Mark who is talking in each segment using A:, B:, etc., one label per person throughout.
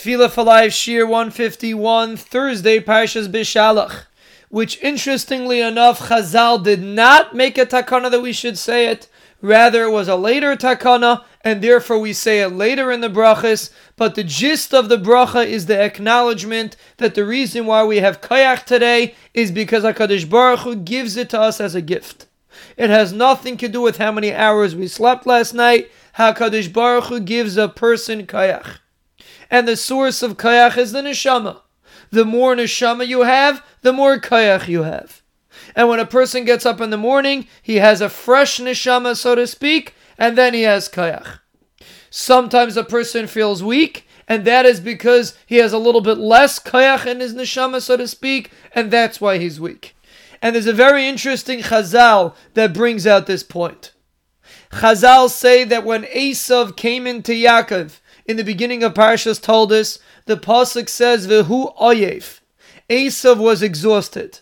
A: Tefillah for Life Shiur 151, Thursday, Parshas Bishalach, which interestingly enough, Chazal did not make a takana that we should say it. Rather, it was a later takana, and therefore we say it later in the brachas. But the gist of the bracha is the acknowledgement that the reason why we have kayach today is because Hakadosh Baruch Hu gives it to us as a gift. It has nothing to do with how many hours we slept last night. Hakadosh Baruch Hu gives a person kayach and the source of kayach is the neshama. The more neshama you have, the more kayach you have. And when a person gets up in the morning, he has a fresh neshama, so to speak, and then he has kayach. Sometimes a person feels weak, and that is because he has a little bit less kayach in his neshama, so to speak, and that's why he's weak. And there's a very interesting chazal that brings out this point. Chazal say that when Esav came into Yaakov, in the beginning of Parashas Toldos, the Pasuk says, Vehu Oyef. Esav was exhausted.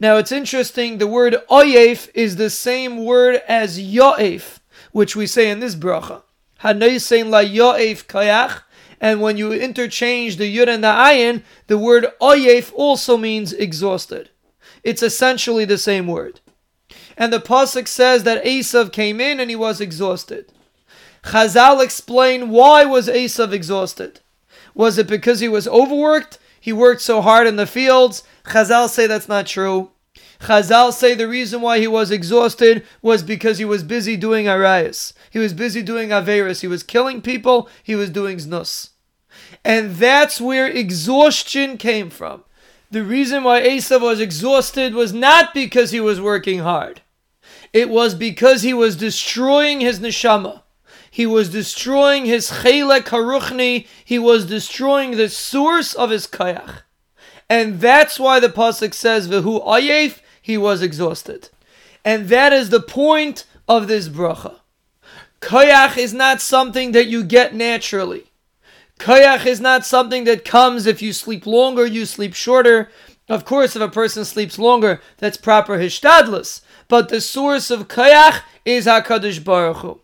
A: Now it's interesting, the word Oyef is the same word as Yo'ef, which we say in this bracha. Hanaysein la Yo'ef Kayach. And when you interchange the Yud and the Ayin, the word Oyef also means exhausted. It's essentially the same word. And the Pasuk says that Esav came in and he was exhausted. Chazal explain why was Esav exhausted. Was it because he was overworked? He worked so hard in the fields. Chazal say that's not true. Chazal say the reason why he was exhausted was because he was busy doing arayas. He was busy doing averis. He was killing people. He was doing znus. And that's where exhaustion came from. The reason why Esav was exhausted was not because he was working hard. It was because he was destroying his neshama. He was destroying his chelek haruchni. He was destroying the source of his kayach. And that's why the pasuk says, "Vehu ayef." He was exhausted, and that is the point of this bracha. Kayach is not something that you get naturally. Kayach is not something that comes if you sleep longer, you sleep shorter. Of course, if a person sleeps longer, that's proper hishtadlus. But the source of kayach is Hakadosh Baruch Hu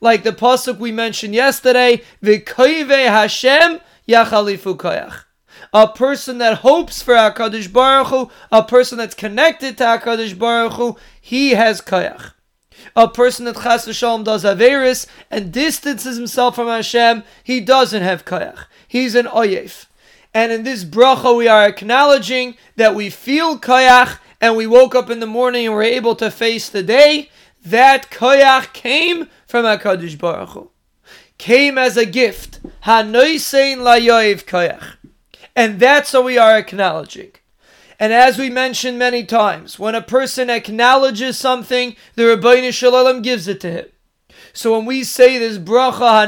A: like the pasuk we mentioned yesterday, "V'koive Hashem yachalifu koyach." A person that hopes for Hakadosh Baruch Hu, a person that's connected to Hakadosh Baruch Hu, he has koyach. A person that chas v'shalom does averis and distances himself from Hashem, he doesn't have koyach. He's an oyef. And in this bracha, we are acknowledging that we feel koyach and we woke up in the morning and we're able to face the day. That koyach came from HaKadosh Baruch Hu. Came as a gift. And that's what we are acknowledging. And as we mentioned many times, when a person acknowledges something, the Ribbono Shel Olam gives it to him. So when we say this bracha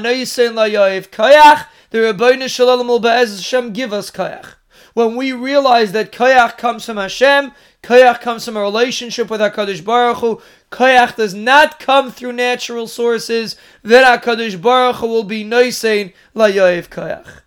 A: the Ribbono Shel Olam will be'ez Hashem give us koyach. When we realize that koyach comes from Hashem, koyach comes from a relationship with HaKadosh Baruch Hu, Koyach does not come through natural sources, then HaKadosh Baruch Hu will be noisein la yoiv koyach.